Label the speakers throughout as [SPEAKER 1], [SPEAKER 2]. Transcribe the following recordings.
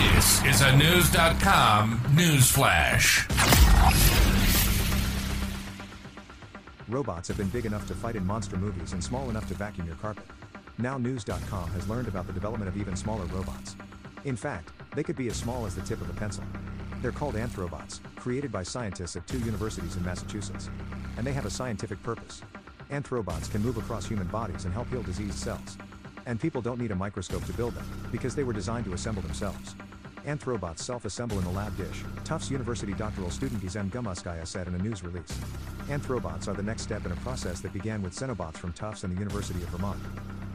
[SPEAKER 1] This is a Knewz.com news flash.
[SPEAKER 2] Robots have been big enough to fight in monster movies and small enough to vacuum your carpet. Now Knewz.com has learned about the development of even smaller robots. In fact, they could be as small as the tip of a pencil. They're called anthrobots, created by scientists at two universities in Massachusetts. And they have a scientific purpose. Anthrobots can move across human bodies and help heal diseased cells. And people don't need a microscope to build them, because they were designed to assemble themselves. Anthrobots self-assemble in the lab dish, Tufts University doctoral student Gizem Gumuskaya said in a news release. Anthrobots are the next step in a process that began with Xenobots from Tufts and the University of Vermont.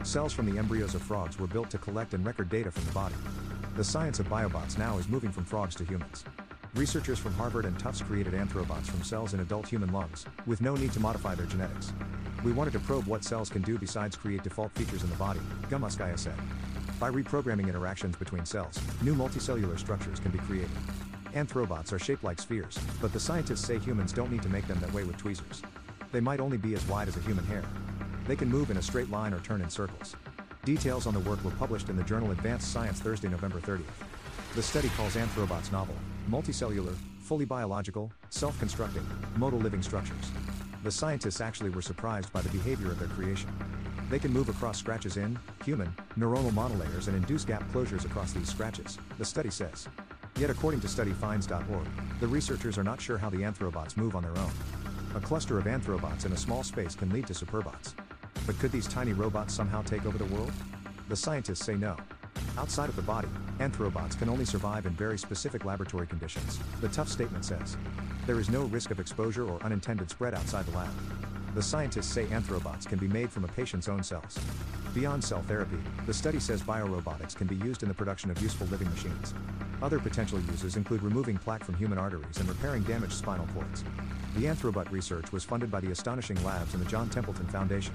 [SPEAKER 2] Cells from the embryos of frogs were built to collect and record data from the body. The science of biobots now is moving from frogs to humans. Researchers from Harvard and Tufts created anthrobots from cells in adult human lungs, with no need to modify their genetics. We wanted to probe what cells can do besides create default features in the body, Gumuskaya said. By reprogramming interactions between cells, new multicellular structures can be created. Anthrobots are shaped like spheres, but the scientists say humans don't need to make them that way with tweezers. They might only be as wide as a human hair. They can move in a straight line or turn in circles. Details on the work were published in the journal Advanced Science Thursday, November 30th. The study calls anthrobots novel, multicellular, fully biological, self constructing, motile living structures. The scientists actually were surprised by the behavior of their creation. They can move across scratches in, human, neuronal monolayers and induce gap closures across these scratches, the study says. Yet according to studyfinds.org, the researchers are not sure how the anthrobots move on their own. A cluster of anthrobots in a small space can lead to superbots. But could these tiny robots somehow take over the world? The scientists say no. Outside of the body, anthrobots can only survive in very specific laboratory conditions, the Tufts statement says. There is no risk of exposure or unintended spread outside the lab. The scientists say anthrobots can be made from a patient's own cells. Beyond cell therapy, the study says biorobotics can be used in the production of useful living machines. Other potential uses include removing plaque from human arteries and repairing damaged spinal cords. The Anthrobot research was funded by the Astonishing Labs and the John Templeton Foundation.